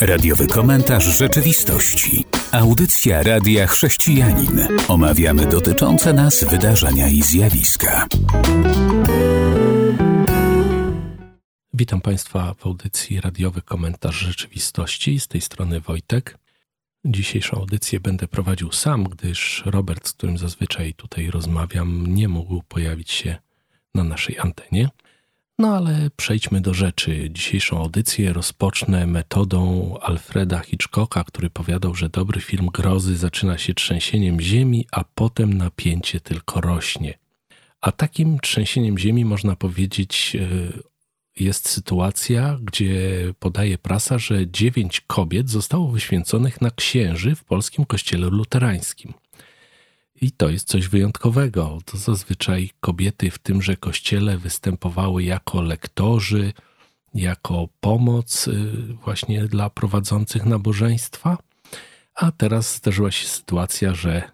Radiowy komentarz rzeczywistości. Audycja Radia Chrześcijanin. Omawiamy dotyczące nas wydarzenia i zjawiska. Witam Państwa w audycji Radiowy Komentarz Rzeczywistości. Z tej strony Wojtek. Dzisiejszą audycję będę prowadził sam, gdyż Robert, z którym zazwyczaj tutaj rozmawiam, nie mógł pojawić się na naszej antenie. No ale przejdźmy do rzeczy. Dzisiejszą audycję rozpocznę metodą Alfreda Hitchcocka, który powiadał, że dobry film grozy zaczyna się trzęsieniem ziemi, a potem napięcie tylko rośnie. A takim trzęsieniem ziemi można powiedzieć e, jest sytuacja, gdzie podaje prasa, że dziewięć kobiet zostało wyświęconych na księży w polskim kościele luterańskim. I to jest coś wyjątkowego. To zazwyczaj kobiety w tymże kościele występowały jako lektorzy, jako pomoc y, właśnie dla prowadzących nabożeństwa, a teraz zdarzyła się sytuacja, że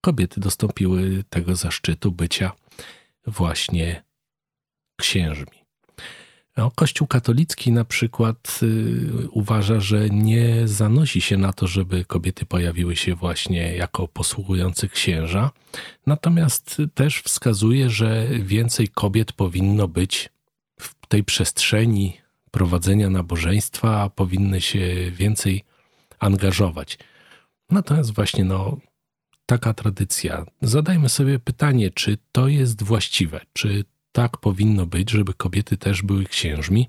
kobiety dostąpiły tego zaszczytu bycia właśnie księżmi. No, Kościół katolicki na przykład y, uważa, że nie zanosi się na to, żeby kobiety pojawiły się właśnie jako posługujący księża, natomiast też wskazuje, że więcej kobiet powinno być w tej przestrzeni prowadzenia nabożeństwa, powinny się więcej angażować. Natomiast właśnie no, taka tradycja. Zadajmy sobie pytanie, czy to jest właściwe, czy tak powinno być, żeby kobiety też były księżmi?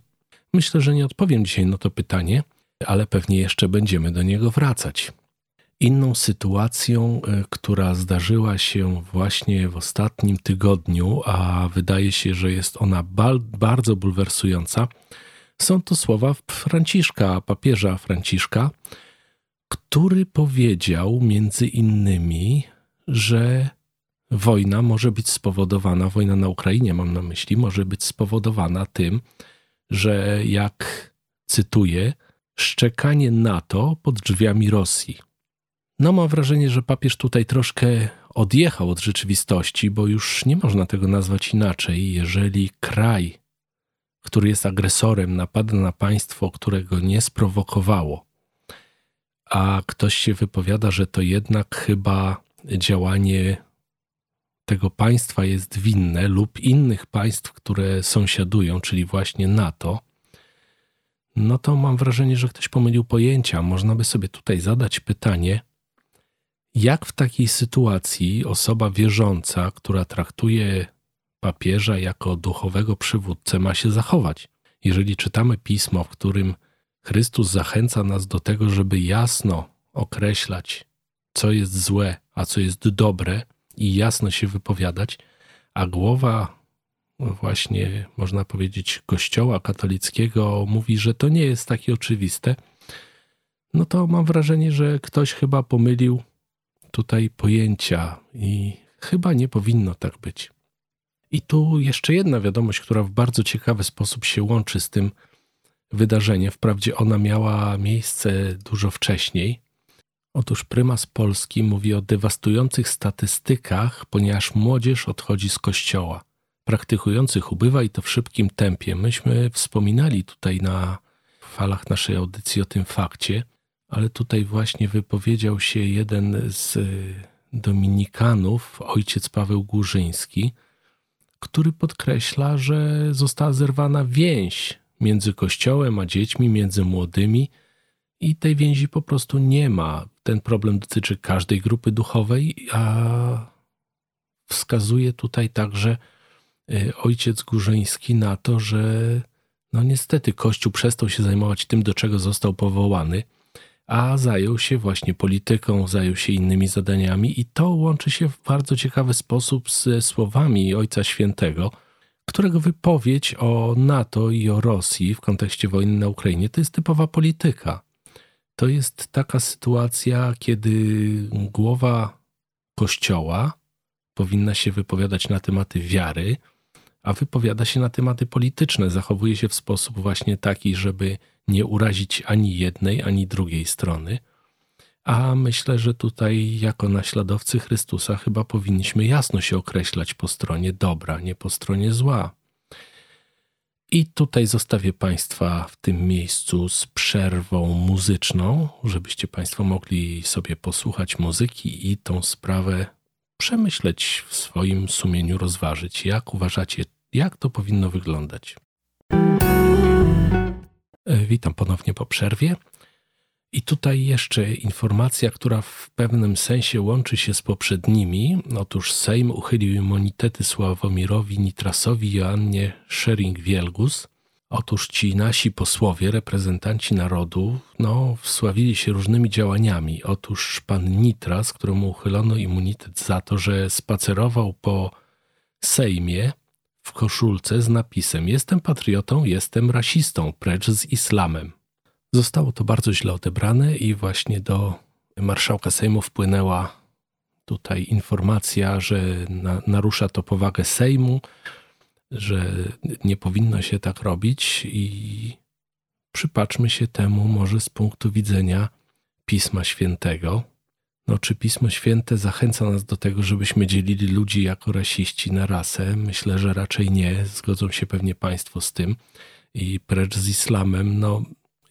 Myślę, że nie odpowiem dzisiaj na to pytanie, ale pewnie jeszcze będziemy do niego wracać. Inną sytuacją, e, która zdarzyła się właśnie w ostatnim tygodniu, a wydaje się, że jest ona bardzo bulwersująca, są to słowa Franciszka, papieża Franciszka, który powiedział między innymi, że wojna może być spowodowana, wojna na Ukrainie mam na myśli, może być spowodowana tym, że jak cytuję, szczekanie NATO pod drzwiami Rosji. No mam wrażenie, że papież tutaj troszkę odjechał od rzeczywistości, bo już nie można tego nazwać inaczej, jeżeli kraj, który jest agresorem, napada na państwo, którego nie sprowokowało, a ktoś się wypowiada, że to jednak chyba działanie tego państwa jest winne lub innych państw, które sąsiadują, czyli właśnie NATO, no to mam wrażenie, że ktoś pomylił pojęcia. Można by sobie tutaj zadać pytanie, jak w takiej sytuacji osoba wierząca, która traktuje papieża jako duchowego przywódcę, ma się zachować? Jeżeli czytamy pismo, w którym Chrystus zachęca nas do tego, żeby jasno określać, co jest złe, a co jest dobre, i jasno się wypowiadać, a głowa właśnie, można powiedzieć, kościoła katolickiego mówi, że to nie jest takie oczywiste, no to mam wrażenie, że ktoś chyba pomylił tutaj pojęcia i chyba nie powinno tak być. I tu jeszcze jedna wiadomość, która w bardzo ciekawy sposób się łączy z tym wydarzeniem. Wprawdzie ona miała miejsce dużo wcześniej, Otóż prymas Polski mówi o dewastujących statystykach, ponieważ młodzież odchodzi z kościoła. Praktykujących ubywa i to w szybkim tempie. Myśmy wspominali tutaj na falach naszej audycji o tym fakcie, ale tutaj właśnie wypowiedział się jeden z dominikanów, ojciec Paweł Górzyński, który podkreśla, że została zerwana więź między kościołem a dziećmi, między młodymi i tej więzi po prostu nie ma. Ten problem dotyczy każdej grupy duchowej, a wskazuje tutaj także y, ojciec Górzyński na to, że no niestety Kościół przestał się zajmować tym, do czego został powołany, a zajął się właśnie polityką, zajął się innymi zadaniami i to łączy się w bardzo ciekawy sposób ze słowami Ojca Świętego, którego wypowiedź o NATO i o Rosji w kontekście wojny na Ukrainie to jest typowa polityka to jest taka sytuacja, kiedy głowa kościoła powinna się wypowiadać na tematy wiary, a wypowiada się na tematy polityczne. Zachowuje się w sposób właśnie taki, żeby nie urazić ani jednej, ani drugiej strony. A myślę, że tutaj, jako naśladowcy Chrystusa, chyba powinniśmy jasno się określać po stronie dobra, nie po stronie zła. I tutaj zostawię Państwa w tym miejscu z przerwą muzyczną, żebyście Państwo mogli sobie posłuchać muzyki i tą sprawę przemyśleć w swoim sumieniu, rozważyć. Jak uważacie, jak to powinno wyglądać? E, witam ponownie po przerwie. I tutaj jeszcze informacja, która w pewnym sensie łączy się z poprzednimi. Otóż Sejm uchylił immunitety Sławomirowi Nitrasowi Joannie Schering-Wielgus. Otóż ci nasi posłowie, reprezentanci narodu, no, wsławili się różnymi działaniami. Otóż pan Nitras, któremu uchylono immunitet za to, że spacerował po Sejmie w koszulce z napisem: Jestem patriotą, jestem rasistą, precz z islamem. Zostało to bardzo źle odebrane i właśnie do marszałka Sejmu wpłynęła tutaj informacja, że na, narusza to powagę Sejmu, że nie powinno się tak robić i przypatrzmy się temu może z punktu widzenia Pisma Świętego. No, czy Pismo Święte zachęca nas do tego, żebyśmy dzielili ludzi jako rasiści na rasę? Myślę, że raczej nie. Zgodzą się pewnie Państwo z tym. I precz z islamem, no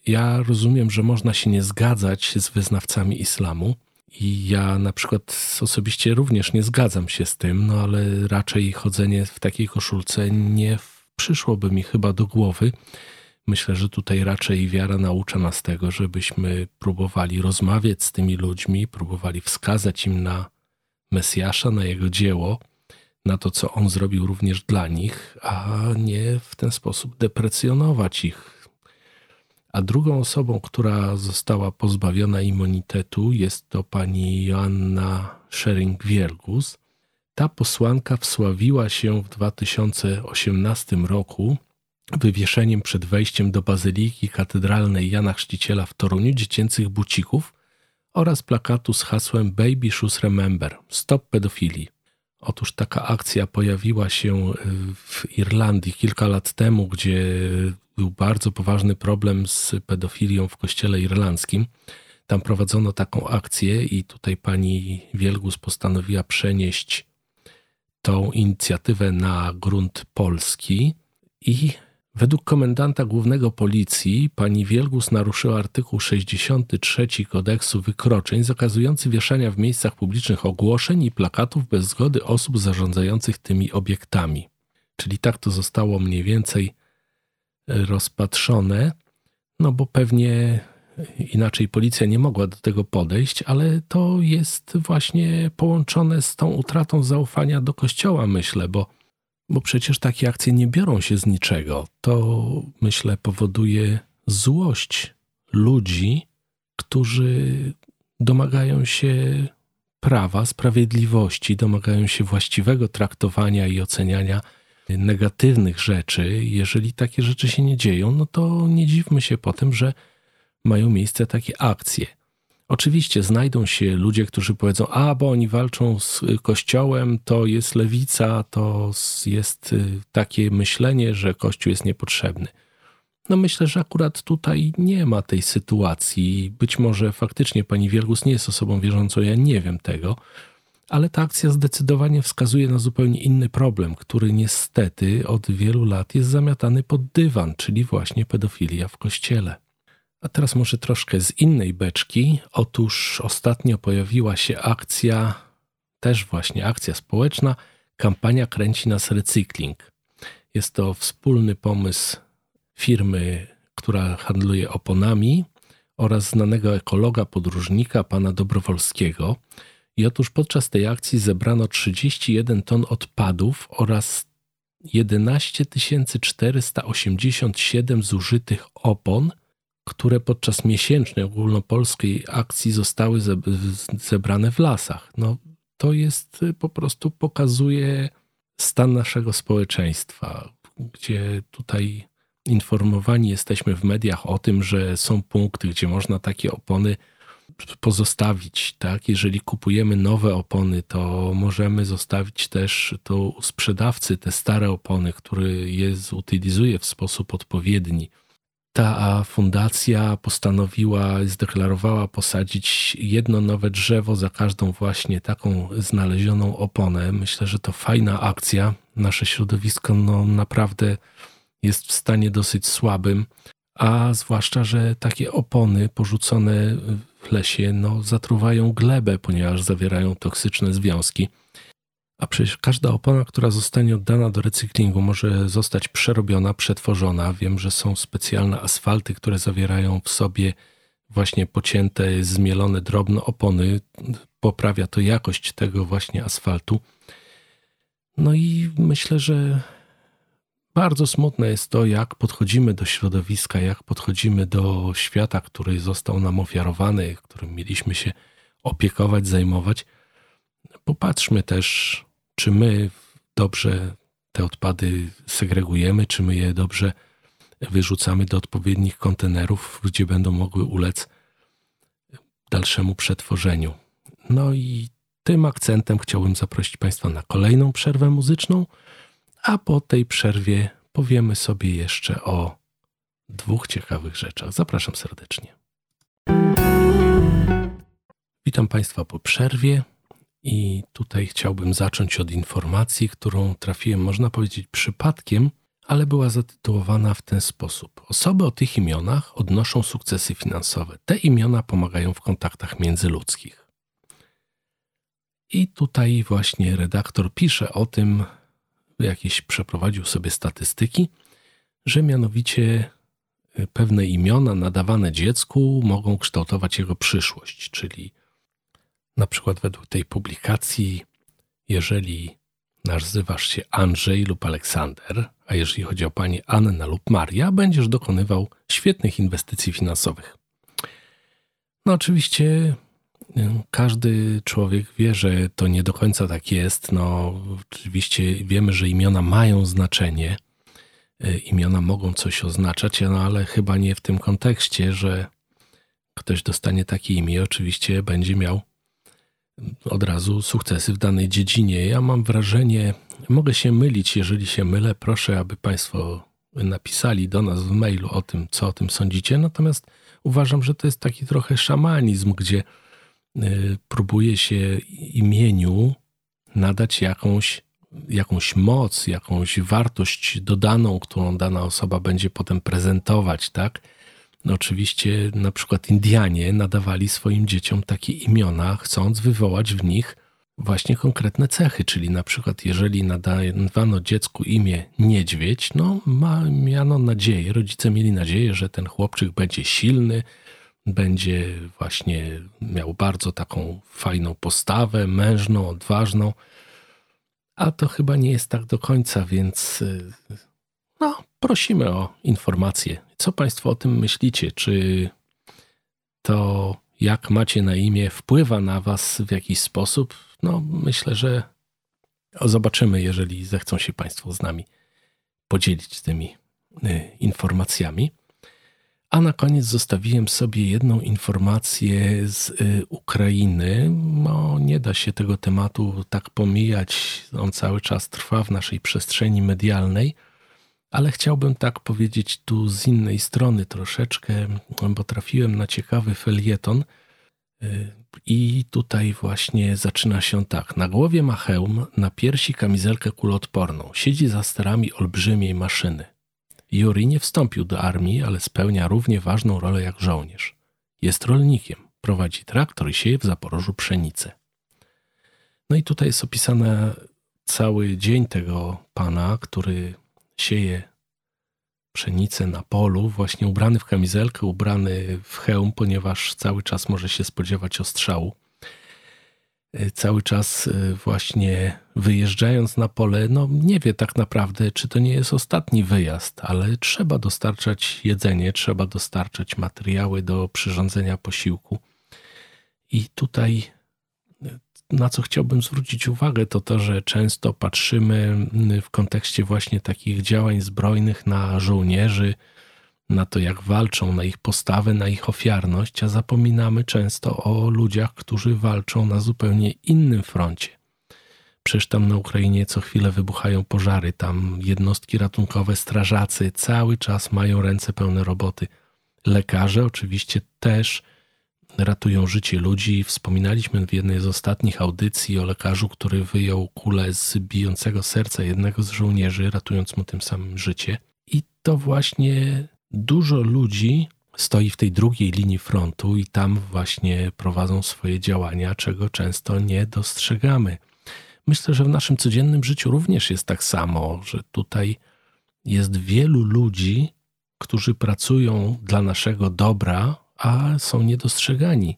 ja rozumiem, że można się nie zgadzać z wyznawcami islamu. I ja na przykład osobiście również nie zgadzam się z tym, no ale raczej chodzenie w takiej koszulce nie przyszłoby mi chyba do głowy. Myślę, że tutaj raczej wiara naucza nas tego, żebyśmy próbowali rozmawiać z tymi ludźmi, próbowali wskazać im na Mesjasza, na jego dzieło, na to, co on zrobił również dla nich, a nie w ten sposób deprecjonować ich, a drugą osobą, która została pozbawiona immunitetu, jest to pani Joanna Schering-Wielgus. Ta posłanka wsławiła się w 2018 roku wywieszeniem przed wejściem do Bazyliki Katedralnej Jana Chrzciciela w Toruniu dziecięcych bucików oraz plakatu z hasłem Baby Shoes Remember – Stop pedofilii. Otóż taka akcja pojawiła się w Irlandii kilka lat temu, gdzie był bardzo poważny problem z pedofilią w kościele irlandzkim. Tam prowadzono taką akcję i tutaj pani Wielgus postanowiła przenieść tą inicjatywę na grunt polski i według komendanta głównego policji pani Wielgus naruszyła artykuł 63 kodeksu wykroczeń zakazujący wieszania w miejscach publicznych ogłoszeń i plakatów bez zgody osób zarządzających tymi obiektami. Czyli tak to zostało mniej więcej rozpatrzone, no bo pewnie inaczej policja nie mogła do tego podejść, ale to jest właśnie połączone z tą utratą zaufania do kościoła, myślę, bo, bo przecież takie akcje nie biorą się z niczego. To myślę powoduje złość ludzi, którzy domagają się prawa, sprawiedliwości, domagają się właściwego traktowania i oceniania negatywnych rzeczy, jeżeli takie rzeczy się nie dzieją, no to nie dziwmy się potem, że mają miejsce takie akcje. Oczywiście znajdą się ludzie, którzy powiedzą: A, bo oni walczą z Kościołem, to jest lewica, to jest y, takie myślenie, że Kościół jest niepotrzebny. No myślę, że akurat tutaj nie ma tej sytuacji. Być może faktycznie pani Wielgus nie jest osobą wierzącą, ja nie wiem tego ale ta akcja zdecydowanie wskazuje na zupełnie inny problem, który niestety od wielu lat jest zamiatany pod dywan, czyli właśnie pedofilia w kościele. A teraz może troszkę z innej beczki. Otóż ostatnio pojawiła się akcja, też właśnie akcja społeczna, kampania Kręci nas recykling. Jest to wspólny pomysł firmy, która handluje oponami oraz znanego ekologa, podróżnika, pana Dobrowolskiego. I otóż podczas tej akcji zebrano 31 ton odpadów oraz 11 487 zużytych opon, które podczas miesięcznej ogólnopolskiej akcji zostały zebrane w lasach. No, to jest y, po prostu pokazuje stan naszego społeczeństwa, gdzie tutaj informowani jesteśmy w mediach o tym, że są punkty, gdzie można takie opony pozostawić, tak? Jeżeli kupujemy nowe opony, to możemy zostawić też to sprzedawcy te stare opony, który je zutylizuje w sposób odpowiedni. Ta fundacja postanowiła, zdeklarowała posadzić jedno nowe drzewo za każdą właśnie taką znalezioną oponę. Myślę, że to fajna akcja. Nasze środowisko no, naprawdę jest w stanie dosyć słabym, a zwłaszcza, że takie opony porzucone w lesie no, zatruwają glebę, ponieważ zawierają toksyczne związki. A przecież każda opona, która zostanie oddana do recyklingu, może zostać przerobiona, przetworzona. Wiem, że są specjalne asfalty, które zawierają w sobie właśnie pocięte, zmielone drobno opony. Poprawia to jakość tego właśnie asfaltu. No i myślę, że bardzo smutne jest to, jak podchodzimy do środowiska, jak podchodzimy do świata, który został nam ofiarowany, którym mieliśmy się opiekować, zajmować. Popatrzmy też, czy my dobrze te odpady segregujemy, czy my je dobrze wyrzucamy do odpowiednich kontenerów, gdzie będą mogły ulec dalszemu przetworzeniu. No i tym akcentem chciałbym zaprosić Państwa na kolejną przerwę muzyczną, a po tej przerwie powiemy sobie jeszcze o dwóch ciekawych rzeczach. Zapraszam serdecznie. Witam Państwa po przerwie i tutaj chciałbym zacząć od informacji, którą trafiłem, można powiedzieć, przypadkiem, ale była zatytułowana w ten sposób. Osoby o tych imionach odnoszą sukcesy finansowe. Te imiona pomagają w kontaktach międzyludzkich. I tutaj właśnie redaktor pisze o tym, jakieś przeprowadził sobie statystyki, że mianowicie y, pewne imiona nadawane dziecku mogą kształtować jego przyszłość, czyli na przykład według tej publikacji, jeżeli nazywasz się Andrzej lub Aleksander, a jeżeli chodzi o pani Anna lub Maria, będziesz dokonywał świetnych inwestycji finansowych. No oczywiście każdy człowiek wie, że to nie do końca tak jest. No, oczywiście wiemy, że imiona mają znaczenie. E, imiona mogą coś oznaczać, no ale chyba nie w tym kontekście, że ktoś dostanie takie imię, oczywiście będzie miał od razu sukcesy w danej dziedzinie. Ja mam wrażenie, mogę się mylić, jeżeli się mylę, proszę, aby Państwo napisali do nas w mailu o tym, co o tym sądzicie. Natomiast uważam, że to jest taki trochę szamanizm, gdzie Y, próbuje się imieniu nadać jakąś, jakąś moc, jakąś wartość dodaną, którą dana osoba będzie potem prezentować, tak? No oczywiście na przykład Indianie nadawali swoim dzieciom takie imiona, chcąc wywołać w nich właśnie konkretne cechy, czyli na przykład jeżeli nadawano dziecku imię niedźwiedź, no ma, miano nadzieję, rodzice mieli nadzieję, że ten chłopczyk będzie silny, będzie właśnie miał bardzo taką fajną postawę, mężną, odważną. A to chyba nie jest tak do końca, więc y, no, prosimy o informacje. Co Państwo o tym myślicie? Czy to, jak macie na imię, wpływa na Was w jakiś sposób? No, myślę, że zobaczymy, jeżeli zechcą się Państwo z nami podzielić tymi y, informacjami. A na koniec zostawiłem sobie jedną informację z y, Ukrainy. No, nie da się tego tematu tak pomijać. On cały czas trwa w naszej przestrzeni medialnej, ale chciałbym tak powiedzieć tu z innej strony troszeczkę, bo trafiłem na ciekawy felieton. Y, I tutaj właśnie zaczyna się tak. Na głowie ma hełm, na piersi kamizelkę kuloodporną. Siedzi za sterami olbrzymiej maszyny. Juri nie wstąpił do armii, ale spełnia równie ważną rolę jak żołnierz. Jest rolnikiem, prowadzi traktor i sieje w Zaporożu pszenicę. No i tutaj jest opisany cały dzień tego pana, który sieje pszenicę na polu, właśnie ubrany w kamizelkę, ubrany w hełm, ponieważ cały czas może się spodziewać ostrzału. E, cały czas e, właśnie wyjeżdżając na pole, no nie wie tak naprawdę, czy to nie jest ostatni wyjazd, ale trzeba dostarczać jedzenie, trzeba dostarczać materiały do przyrządzenia posiłku. I tutaj na co chciałbym zwrócić uwagę, to to, że często patrzymy w kontekście właśnie takich działań zbrojnych na żołnierzy, na to, jak walczą, na ich postawę, na ich ofiarność, a zapominamy często o ludziach, którzy walczą na zupełnie innym froncie. Przecież tam na Ukrainie co chwilę wybuchają pożary, tam jednostki ratunkowe, strażacy cały czas mają ręce pełne roboty. Lekarze oczywiście też ratują życie ludzi. Wspominaliśmy w jednej z ostatnich audycji o lekarzu, który wyjął kulę z bijącego serca jednego z żołnierzy, ratując mu tym samym życie. I to właśnie dużo ludzi stoi w tej drugiej linii frontu i tam właśnie prowadzą swoje działania, czego często nie dostrzegamy. Myślę, że w naszym codziennym życiu również jest tak samo, że tutaj jest wielu ludzi, którzy pracują dla naszego dobra, a są niedostrzegani.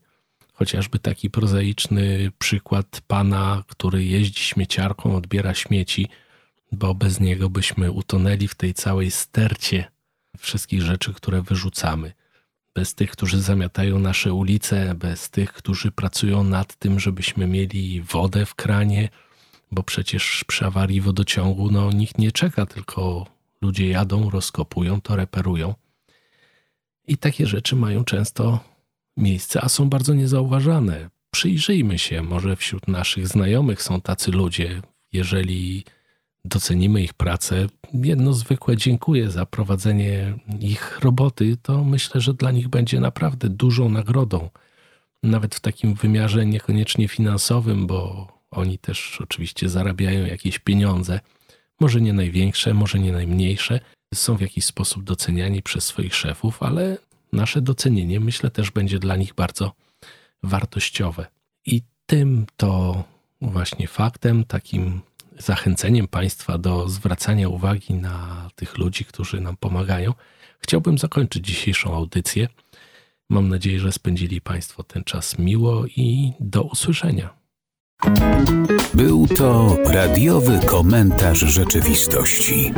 Chociażby taki prozaiczny przykład pana, który jeździ śmieciarką, odbiera śmieci, bo bez niego byśmy utonęli w tej całej stercie wszystkich rzeczy, które wyrzucamy. Bez tych, którzy zamiatają nasze ulice, bez tych, którzy pracują nad tym, żebyśmy mieli wodę w kranie, bo przecież przy awarii wodociągu no, nikt nie czeka, tylko ludzie jadą, rozkopują, to reperują. I takie rzeczy mają często miejsce, a są bardzo niezauważane. Przyjrzyjmy się, może wśród naszych znajomych są tacy ludzie. Jeżeli docenimy ich pracę, jedno zwykłe dziękuję za prowadzenie ich roboty, to myślę, że dla nich będzie naprawdę dużą nagrodą. Nawet w takim wymiarze niekoniecznie finansowym, bo oni też oczywiście zarabiają jakieś pieniądze, może nie największe, może nie najmniejsze, są w jakiś sposób doceniani przez swoich szefów, ale nasze docenienie myślę też będzie dla nich bardzo wartościowe. I tym to właśnie faktem, takim zachęceniem Państwa do zwracania uwagi na tych ludzi, którzy nam pomagają, chciałbym zakończyć dzisiejszą audycję. Mam nadzieję, że spędzili Państwo ten czas miło i do usłyszenia. Był to radiowy komentarz rzeczywistości.